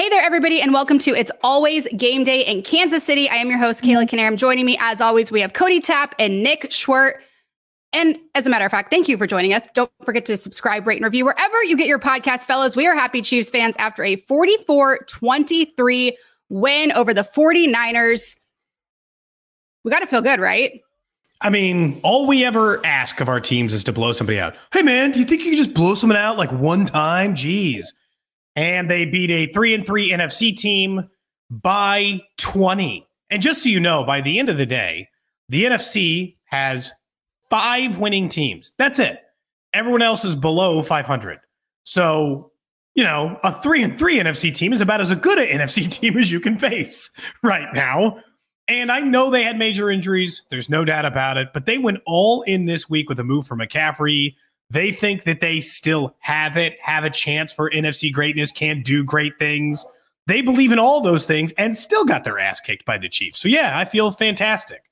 Hey there, everybody, and welcome to It's Always Game Day in Kansas City. I am your host, Kayla Canarum. Joining me, as always, we have Cody Tapp and Nick Schwerdt. And as a matter of fact, thank you for joining us. Don't forget to subscribe, rate, and review wherever you get your podcast, fellas. We are happy Chiefs fans after a 44 23 win over the 49ers. We got to feel good, right? I mean, all we ever ask of our teams is to blow somebody out. Hey, man, do you think you can just blow someone out like one time? Jeez and they beat a three and three NFC team by 20. And just so you know, by the end of the day, the NFC has five winning teams. That's it. Everyone else is below 500. So, you know, a three and three NFC team is about as good an NFC team as you can face right now. And I know they had major injuries. There's no doubt about it. But they went all in this week with a move for McCaffrey, they think that they still have it, have a chance for NFC greatness, can do great things. They believe in all those things and still got their ass kicked by the Chiefs. So, yeah, I feel fantastic.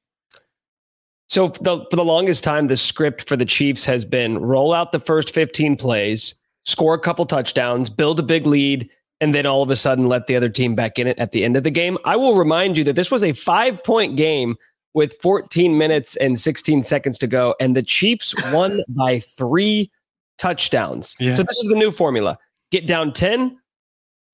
So, the, for the longest time, the script for the Chiefs has been roll out the first 15 plays, score a couple touchdowns, build a big lead, and then all of a sudden let the other team back in it at the end of the game. I will remind you that this was a five point game with 14 minutes and 16 seconds to go, and the Chiefs won by three touchdowns. Yes. So this is the new formula: get down 10,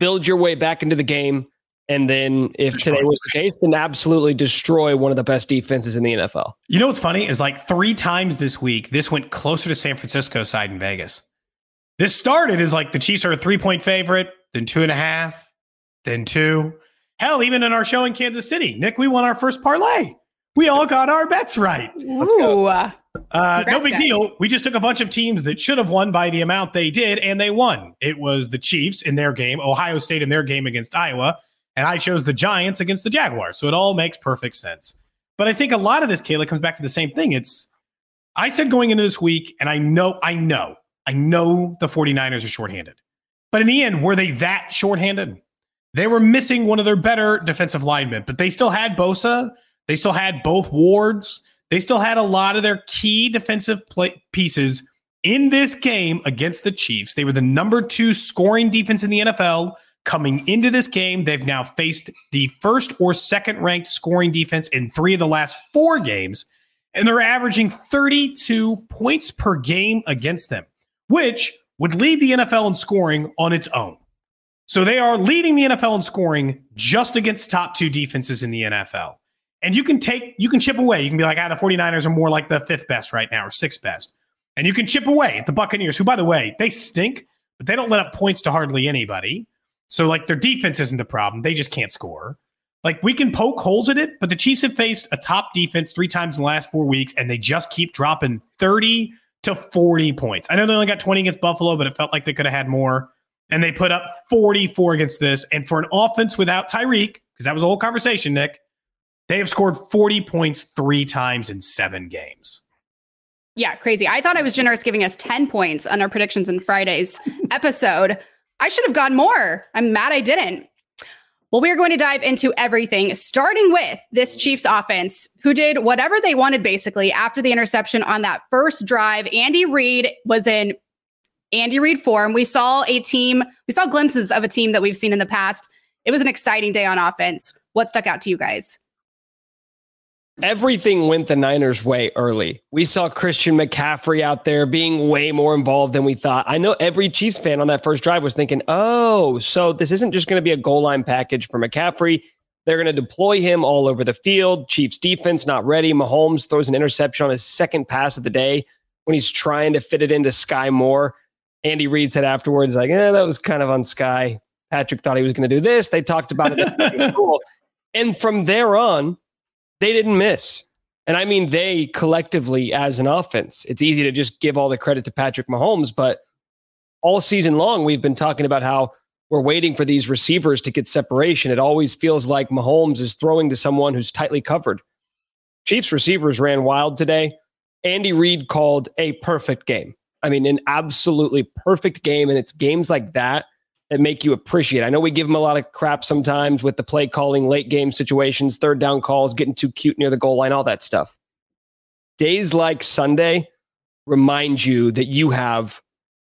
build your way back into the game, and then if today was the case, then absolutely destroy one of the best defenses in the NFL. You know what's funny is like three times this week, this went closer to San Francisco side in Vegas. This started as like the Chiefs are a three point favorite, then two and a half, then two. Hell, even in our show in Kansas City, Nick, we won our first parlay. We all got our bets right. Let's. Uh, no big guys. deal. We just took a bunch of teams that should have won by the amount they did, and they won. It was the Chiefs in their game, Ohio State in their game against Iowa, and I chose the Giants against the Jaguars. So it all makes perfect sense. But I think a lot of this, Kayla, comes back to the same thing. It's, I said going into this week, and I know, I know, I know the 49ers are shorthanded. But in the end, were they that shorthanded? They were missing one of their better defensive linemen, but they still had Bosa they still had both wards. They still had a lot of their key defensive play- pieces in this game against the Chiefs. They were the number two scoring defense in the NFL coming into this game. They've now faced the first or second ranked scoring defense in three of the last four games, and they're averaging 32 points per game against them, which would lead the NFL in scoring on its own. So they are leading the NFL in scoring just against top two defenses in the NFL. And you can take, you can chip away. You can be like, ah, the 49ers are more like the fifth best right now or sixth best. And you can chip away at the Buccaneers, who, by the way, they stink, but they don't let up points to hardly anybody. So, like, their defense isn't the problem. They just can't score. Like, we can poke holes at it, but the Chiefs have faced a top defense three times in the last four weeks, and they just keep dropping 30 to 40 points. I know they only got 20 against Buffalo, but it felt like they could have had more. And they put up 44 against this. And for an offense without Tyreek, because that was a whole conversation, Nick, they have scored 40 points three times in seven games. Yeah, crazy. I thought I was generous giving us 10 points on our predictions in Friday's episode. I should have gotten more. I'm mad I didn't. Well, we are going to dive into everything, starting with this Chiefs offense, who did whatever they wanted basically after the interception on that first drive. Andy Reid was in Andy Reid form. We saw a team, we saw glimpses of a team that we've seen in the past. It was an exciting day on offense. What stuck out to you guys? Everything went the Niners' way early. We saw Christian McCaffrey out there being way more involved than we thought. I know every Chiefs fan on that first drive was thinking, oh, so this isn't just going to be a goal line package for McCaffrey. They're going to deploy him all over the field. Chiefs defense not ready. Mahomes throws an interception on his second pass of the day. when he's trying to fit it into Skyy Moore. Andy Reid said afterwards, like, eh, that was kind of on Skyy. Patrick thought he was going to do this. They talked about it. and from there on, they didn't miss. And I mean, they collectively as an offense, it's easy to just give all the credit to Patrick Mahomes, but all season long, we've been talking about how we're waiting for these receivers to get separation. It always feels like Mahomes is throwing to someone who's tightly covered. Chiefs receivers ran wild today. Andy Reid called a perfect game. I mean, an absolutely perfect game. And it's games like that that make you appreciate. I know we give him a lot of crap sometimes with the play calling, late game situations, third down calls, getting too cute near the goal line, all that stuff. Days like Sunday remind you that you have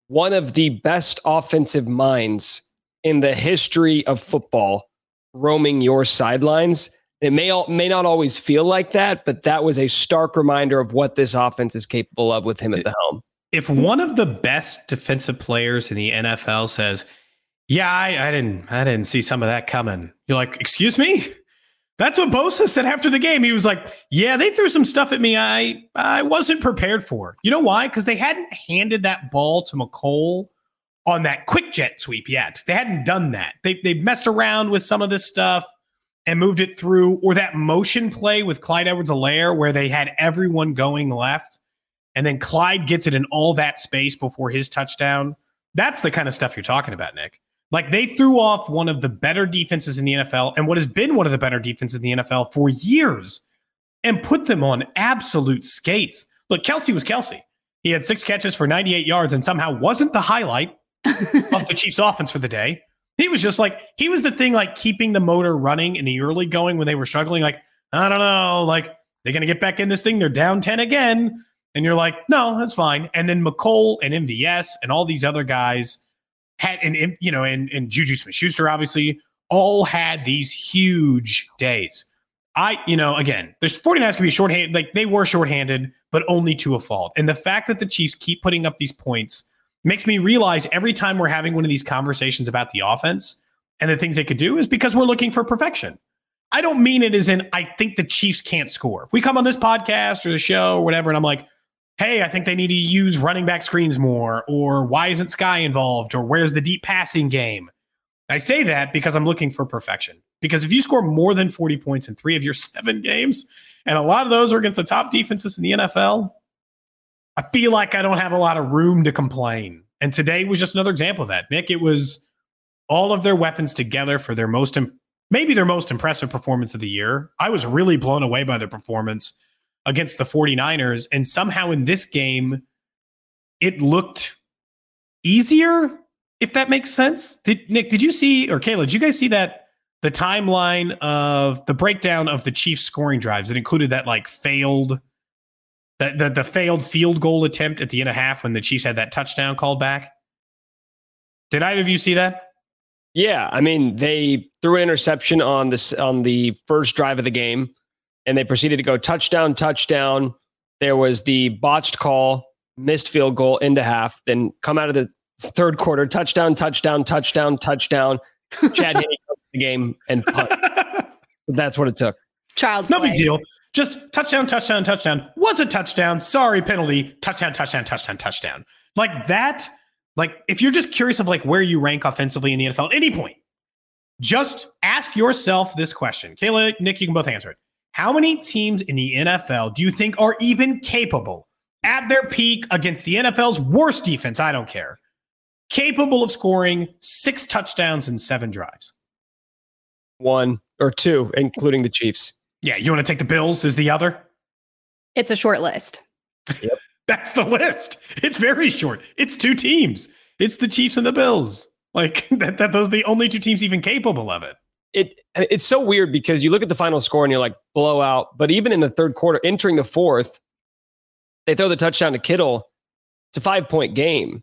one of the best offensive minds in the history of football roaming your sidelines. It may may not always feel like that, but that was a stark reminder of what this offense is capable of with him at the helm. If one of the best defensive players in the NFL says, "Yeah, I, I didn't, I didn't see some of that coming," you're like, "Excuse me." That's what Bosa said after the game. He was like, "Yeah, they threw some stuff at me I I wasn't prepared for." You know why? Because they hadn't handed that ball to Mecole on that quick jet sweep yet. They hadn't done that. They they messed around with some of this stuff and moved it through, or that motion play with Clyde Edwards-Helaire where they had everyone going left, and then Clyde gets it in all that space before his touchdown. That's the kind of stuff you're talking about, Nick. Like they threw off one of the better defenses in the NFL and what has been one of the better defenses in the NFL for years and put them on absolute skates. Look, Kelce was Kelce. He had six catches for 98 yards and somehow wasn't the highlight of the Chiefs offense for the day. He was just like, he was the thing like keeping the motor running in the early going when they were struggling. Like, I don't know, like they're going to get back in this thing. They're down 10 again. And you're like, no, that's fine. And then Mecole and MVS and all these other guys had, and, you know, and, and JuJu Smith-Schuster obviously all had these huge days. I, you know, again, the 49ers can be shorthanded. Like they were shorthanded, but only to a fault. And the fact that the Chiefs keep putting up these points makes me realize every time we're having one of these conversations about the offense and the things they could do is because we're looking for perfection. I don't mean it as in I think the Chiefs can't score. If we come on this podcast or the show or whatever, and I'm like, hey, I think they need to use running back screens more, or why isn't Skyy involved, or where's the deep passing game? I say that because I'm looking for perfection. Because if you score more than 40 points in three of your seven games, and a lot of those are against the top defenses in the NFL, I feel like I don't have a lot of room to complain. And today was just another example of that. Nick, it was all of their weapons together for their most, maybe their most impressive performance of the year. I was really blown away by their performance against the 49ers. And somehow in this game, it looked easier, if that makes sense. Did Nick, did you see, or Kayla, did you guys see that? The timeline of the breakdown of the Chiefs scoring drives. It included that like failed the, the, the failed field goal attempt at the end of half when the Chiefs had that touchdown called back. Did either of you see that? Yeah, I mean they threw an interception on this on the first drive of the game, and they proceeded to go touchdown, touchdown. There was the botched call, missed field goal into half. Then come out of the third quarter, touchdown, touchdown, touchdown, touchdown. Chad Henne the game and punt. That's what it took. Child's no play. big deal. Just touchdown, touchdown, touchdown. Was a touchdown. Sorry, penalty. Touchdown, touchdown, touchdown, touchdown. Like that. Like if you're just curious of like where you rank offensively in the NFL at any point, just ask yourself this question. Kayla, Nick, you can both answer it. How many teams in the NFL do you think are even capable at their peak against the NFL's worst defense? I don't care. Capable of scoring six touchdowns in seven drives. One or two, including the Chiefs. Yeah, you want to take the Bills as the other? It's a short list. Yep. That's the list. It's very short. It's two teams. It's the Chiefs and the Bills. Like that, that those are the only two teams even capable of it. It it's so weird because you look at the final score and you're like blowout, but even in the third quarter, entering the fourth, they throw the touchdown to Kittle. It's a five point game.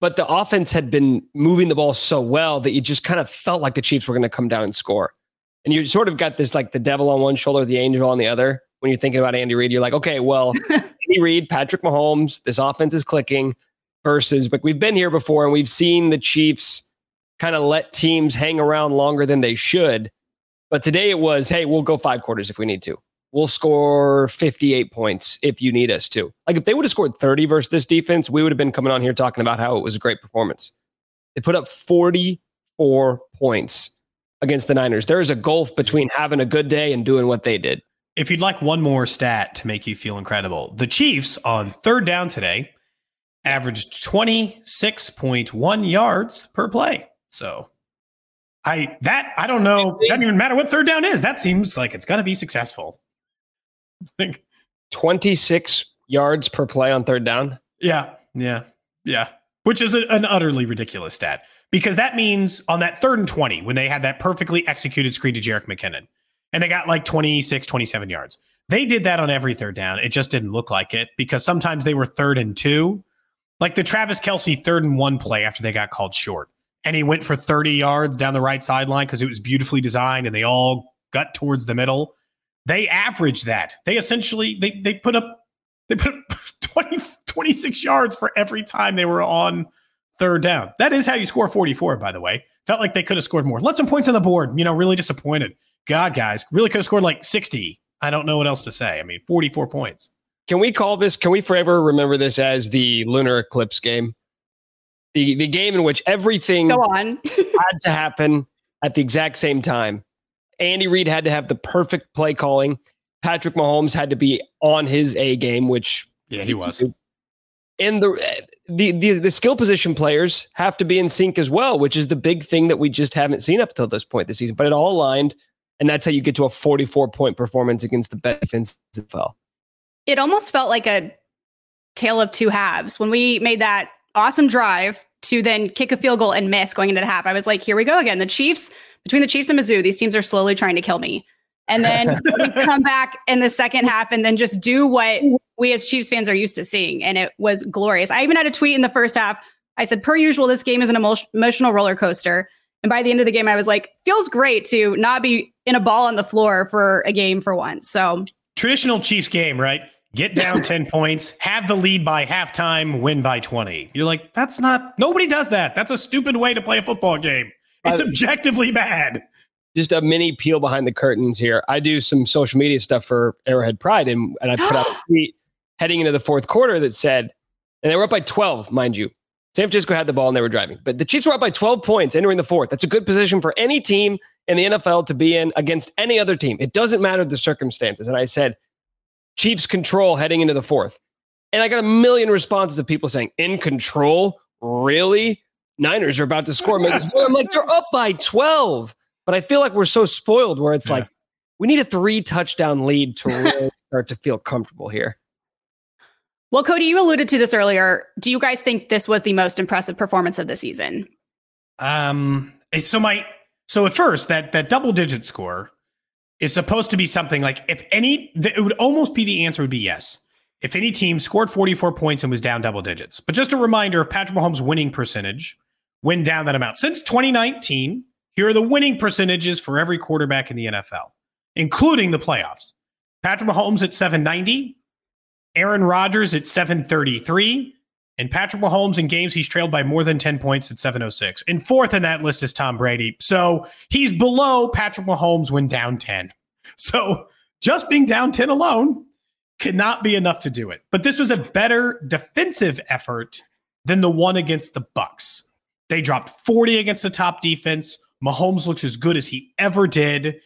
But the offense had been moving the ball so well that you just kind of felt like the Chiefs were going to come down and score. And you sort of got this like the devil on one shoulder, the angel on the other. When you're thinking about Andy Reid, you're like, okay, well, Andy Reid, Patrick Mahomes, this offense is clicking versus, but we've been here before and we've seen the Chiefs kind of let teams hang around longer than they should. But today it was, hey, we'll go five quarters if we need to. we'll score 58 points if you need us to. Like if they would have scored 30 versus this defense, we would have been coming on here talking about how it was a great performance. They put up 44 points against the Niners. There is a gulf between having a good day and doing what they did. If you'd like one more stat to make you feel incredible, the Chiefs on third down today averaged 26.1 yards per play. So I that I don't know. Doesn't even matter what third down is. That seems like it's gonna be successful. 26 yards per play on third down. Yeah, yeah, yeah. Which is a, an utterly ridiculous stat because that means on that third and 20, when they had that perfectly executed screen to Jerick McKinnon, and they got like 26, 27 yards. They did that on every third down. It just didn't look like it because sometimes they were third and two. Like the Travis Kelce third and one play after they got called short. And he went for 30 yards down the right sideline because it was beautifully designed and they all got towards the middle. They averaged that. They essentially they they put up they put up 20, 26 yards for every time they were on third down. That is how you score 44, by the way. Felt like they could have scored more. Let some points on the board. You know, really disappointed. God, guys, really could have scored like 60. I don't know what else to say. I mean, 44 points. Can we call this, can we forever remember this as the lunar eclipse game? The, the game in which everything Go on. had to happen at the exact same time. Andy Reid had to have the perfect play calling. Patrick Mahomes had to be on his A game, which yeah, he was. And the, the the the skill position players have to be in sync as well, which is the big thing that we just haven't seen up until this point this season. But it all aligned, and that's how you get to a 44 point performance against the best defense in the NFL. It almost felt like a tale of two halves when we made that awesome drive to then kick a field goal and miss going into the half. I was like, here we go again. The Chiefs, between the Chiefs and Mizzou, these teams are slowly trying to kill me. And then we come back in the second half and then just do what we as Chiefs fans are used to seeing. And it was glorious. I even had a tweet in the first half. I said, per usual, this game is an emo- emotional roller coaster. And by the end of the game, I was like, feels great to not be in a ball on the floor for a game for once. So traditional Chiefs game, right? Get down 10 points, have the lead by halftime, win by 20. You're like, that's not, nobody does that. That's a stupid way to play a football game. It's objectively bad. Just a mini peel behind the curtains here. I do some social media stuff for Arrowhead Pride, and, and I put out a tweet heading into the fourth quarter that said, and they were up by 12, mind you. San Francisco had the ball and they were driving, but the Chiefs were up by 12 points entering the fourth. That's a good position for any team in the NFL to be in against any other team. It doesn't matter the circumstances. And I said, Chiefs control heading into the fourth. And I got a million responses of people saying, in control? Really? Niners are about to score. I'm like, they're up by 12. But I feel like we're so spoiled where it's yeah. like, we need a three touchdown lead to really start to feel comfortable here. Well, Cody, you alluded to this earlier. Do you guys think this was the most impressive performance of the season? Um, so my so at first that that double digit score is supposed to be something like if any it would almost be the answer would be yes. If any team scored 44 points and was down double digits. But just a reminder of Patrick Mahomes' winning percentage went down that amount. Since 2019, here are the winning percentages for every quarterback in the NFL, including the playoffs. Patrick Mahomes at 790, Aaron Rodgers at 733, and Patrick Mahomes in games he's trailed by more than 10 points at 706. And fourth in that list is Tom Brady. So he's below Patrick Mahomes when down 10. So just being down 10 alone cannot be enough to do it. But this was a better defensive effort than the one against the Bucks. They dropped 40 against the top defense. Mahomes looks as good as he ever did.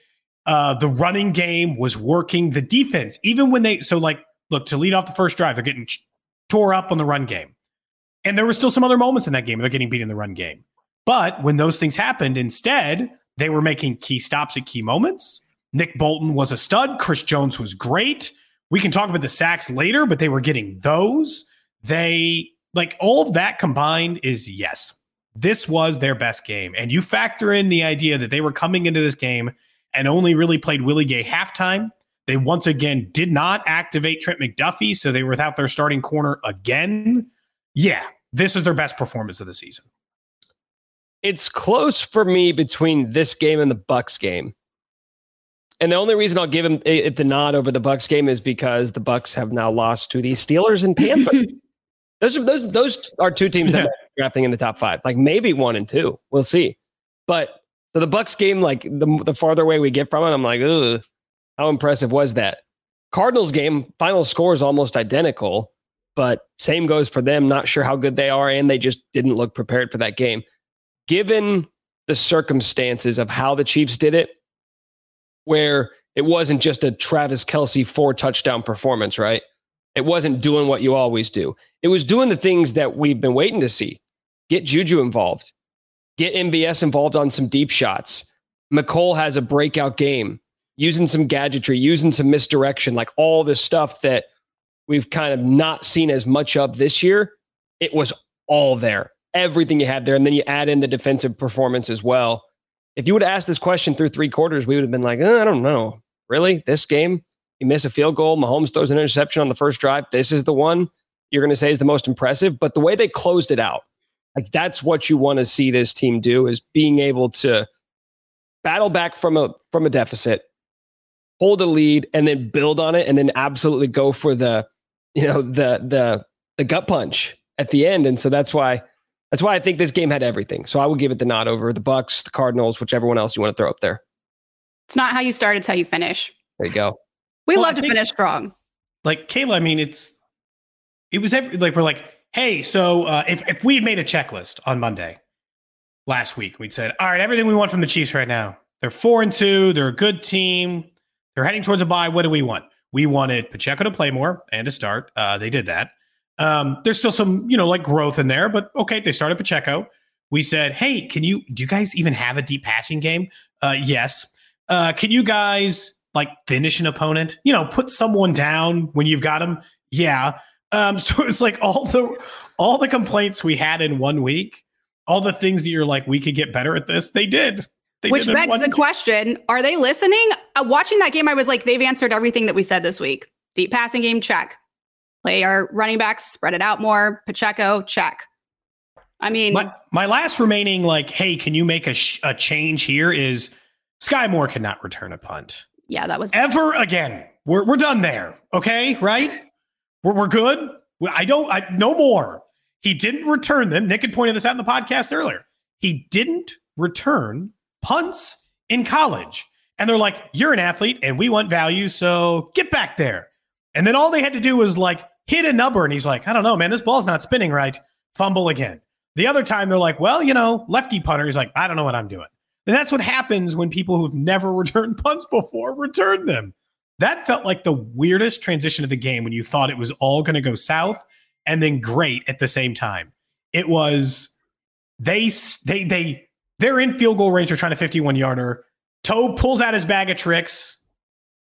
Uh, the running game was working. The defense, even when they so like look to lead off the first drive, they're getting tore up on the run game. And there were still some other moments in that game. They're getting beat in the run game. But when those things happened, instead, they were making key stops at key moments. Nick Bolton was a stud. Chris Jones was great. We can talk about the sacks later, but they were getting those. They like all of that combined is yes, this was their best game. And you factor in the idea that they were coming into this game and only really played Willie Gay halftime. They once again did not activate Trent McDuffie, so they were without their starting corner again yeah, this is their best performance of the season. It's close for me between this game and the Bucks game. And the only reason I'll give him it the nod over the Bucks game is because the Bucks have now lost to the Steelers and Panthers. those are those those are two teams that are drafting in the top five. Like maybe one and two. We'll see. But so the Bucks game, like the the farther away we get from it, I'm like, ooh, how impressive was that? Cardinals game, final score is almost identical, but same goes for them. Not sure how good they are, and they just didn't look prepared for that game. Given the circumstances of how the Chiefs did it, where it wasn't just a Travis Kelce four touchdown performance, right? It wasn't doing what you always do. It was doing the things that we've been waiting to see. Get Juju involved. Get MVS involved on some deep shots. Mecole has a breakout game, using some gadgetry, using some misdirection, like all this stuff that we've kind of not seen as much of this year. It was all there, everything you had there. And then you add in the defensive performance as well. If you would have asked this question through three quarters, we would have been like, oh, I don't know. Really? This game? You miss a field goal. Mahomes throws an interception on the first drive. This is the one you're going to say is the most impressive. But the way they closed it out, like that's what you want to see this team do is being able to battle back from a from a deficit, hold a lead, and then build on it, and then absolutely go for the you know the the the gut punch at the end. And so that's why that's why I think this game had everything. So I would give it the nod over the Bucks, the Cardinals, whichever one else you want to throw up there. It's not how you start; it's how you finish. There you go. We well, love I to finish strong. Like Kayla, I mean, it's it was every, like we're like, hey, so uh, if if we had made a checklist on Monday last week, we'd said, all right, everything we want from the Chiefs right now. They're four and two. They're a good team. They're heading towards a bye. What do we want? We wanted Pacheco to play more and to start. Uh, they did that. Um, there's still some, you know, like growth in there, but okay, they started Pacheco. We said, hey, can you, do you guys even have a deep passing game? Uh, yes. Uh, can you guys like finish an opponent? You know, put someone down when you've got them. Yeah. Um, so it's like all the all the complaints we had in one week, all the things that you're like, we could get better at this. They did. They Which begs the question: Are they listening? Uh, watching that game, I was like, they've answered everything that we said this week. Deep passing game, check. Play our running backs, spread it out more. Pacheco, check. I mean, my, my last remaining like, hey, can you make a, sh- a change here? Is Skyy Moore cannot return a punt yeah, that was ever again. We're we're done there. Okay, right? We're we're good. I don't. I no more. He didn't return them. Nick had pointed this out in the podcast earlier. He didn't return punts in college. And they're like, you're an athlete and we want value. So get back there. And then all they had to do was like hit a number. And he's like, I don't know, man, this ball's not spinning right. Fumble again. The other time they're like, well, you know, lefty punter. He's like, I don't know what I'm doing. And that's what happens when people who've never returned punts before return them. That felt like the weirdest transition of the game when you thought it was all going to go south and then great at the same time. It was they they they they're in field goal range. They're trying a 51 yarder. Toub pulls out his bag of tricks.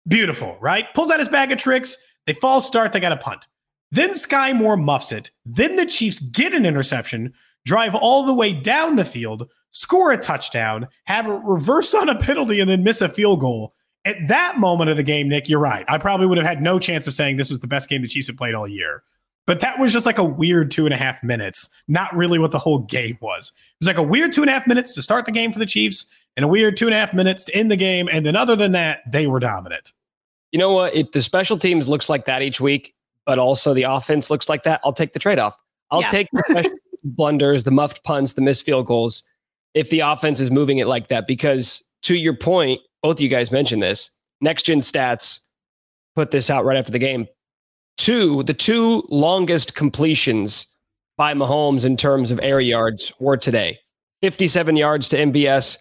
Beautiful, right? Pulls out his bag of tricks. They fall start. They got a punt. Then Skyy Moore muffs it. Then the Chiefs get an interception, drive all the way down the field, score a touchdown, have it reversed on a penalty, and then miss a field goal. At that moment of the game, Nick, you're right. I probably would have had no chance of saying this was the best game the Chiefs have played all year. But that was just like a weird two and a half minutes, not really what the whole game was. It was like a weird two and a half minutes to start the game for the Chiefs and a weird two and a half minutes to end the game. And then other than that, they were dominant. You know what? If the special teams looks like that each week, but also the offense looks like that, I'll take the trade off. I'll yeah. take the special blunders, the muffed punts, the missed field goals if the offense is moving it like that. Because to your point, both of you guys mentioned this. Next gen stats put this out right after the game. Two, the two longest completions by Mahomes in terms of air yards were today 57 yards to MVS,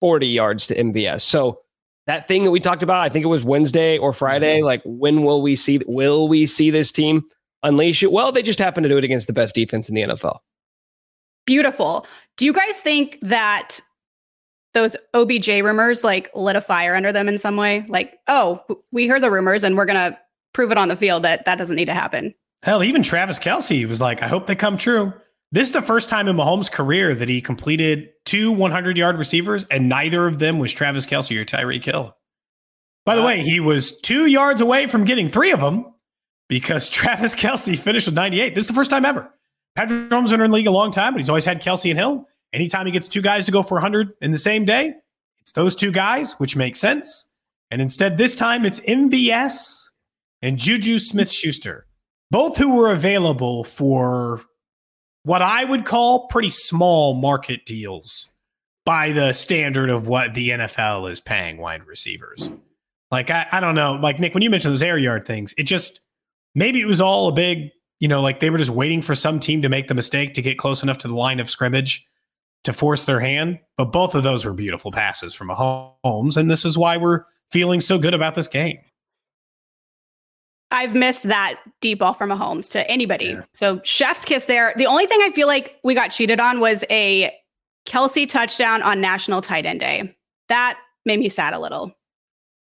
40 yards to MVS. So that thing that we talked about, I think it was Wednesday or Friday. Mm-hmm. Like, when will we see? Will we see this team unleash it? Well, they just happen to do it against the best defense in the NFL. Beautiful. Do you guys think that those OBJ rumors like lit a fire under them in some way? Like, oh, we heard the rumors and we're going to prove it on the field that that doesn't need to happen. Hell, even Travis Kelce was like, I hope they come true. This is the first time in Mahomes' career that he completed two 100 yard receivers, and neither of them was Travis Kelce or Tyreek Hill. By the way, he was two yards away from getting three of them because Travis Kelce finished with 98. This is the first time ever. Patrick Mahomes been in the league a long time, but he's always had Kelce and Hill. Anytime he gets two guys to go for 100 in the same day, it's those two guys, which makes sense. And instead, this time it's MVS and JuJu Smith-Schuster, both who were available for what I would call pretty small market deals by the standard of what the NFL is paying wide receivers. Like I, I don't know. Like Nick, when you mentioned those air yard things, it just maybe it was all a big, you know, like they were just waiting for some team to make the mistake to get close enough to the line of scrimmage to force their hand. But both of those were beautiful passes from Mahomes, and this is why we're feeling so good about this game. I've missed that deep ball from Mahomes to anybody. Yeah. So chef's kiss there. The only thing I feel like we got cheated on was a Kelce touchdown on National Tight End Day. That made me sad a little.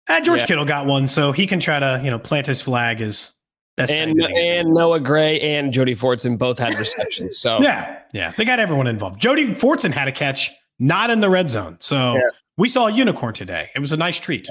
Uh, George yeah. Kittle got one, so he can try to you know plant his flag as best. And and Noah Gray and Jody Fortson both had receptions. So yeah, yeah, they got everyone involved. Jody Fortson had a catch, not in the red zone. So yeah. we saw a unicorn today. It was a nice treat.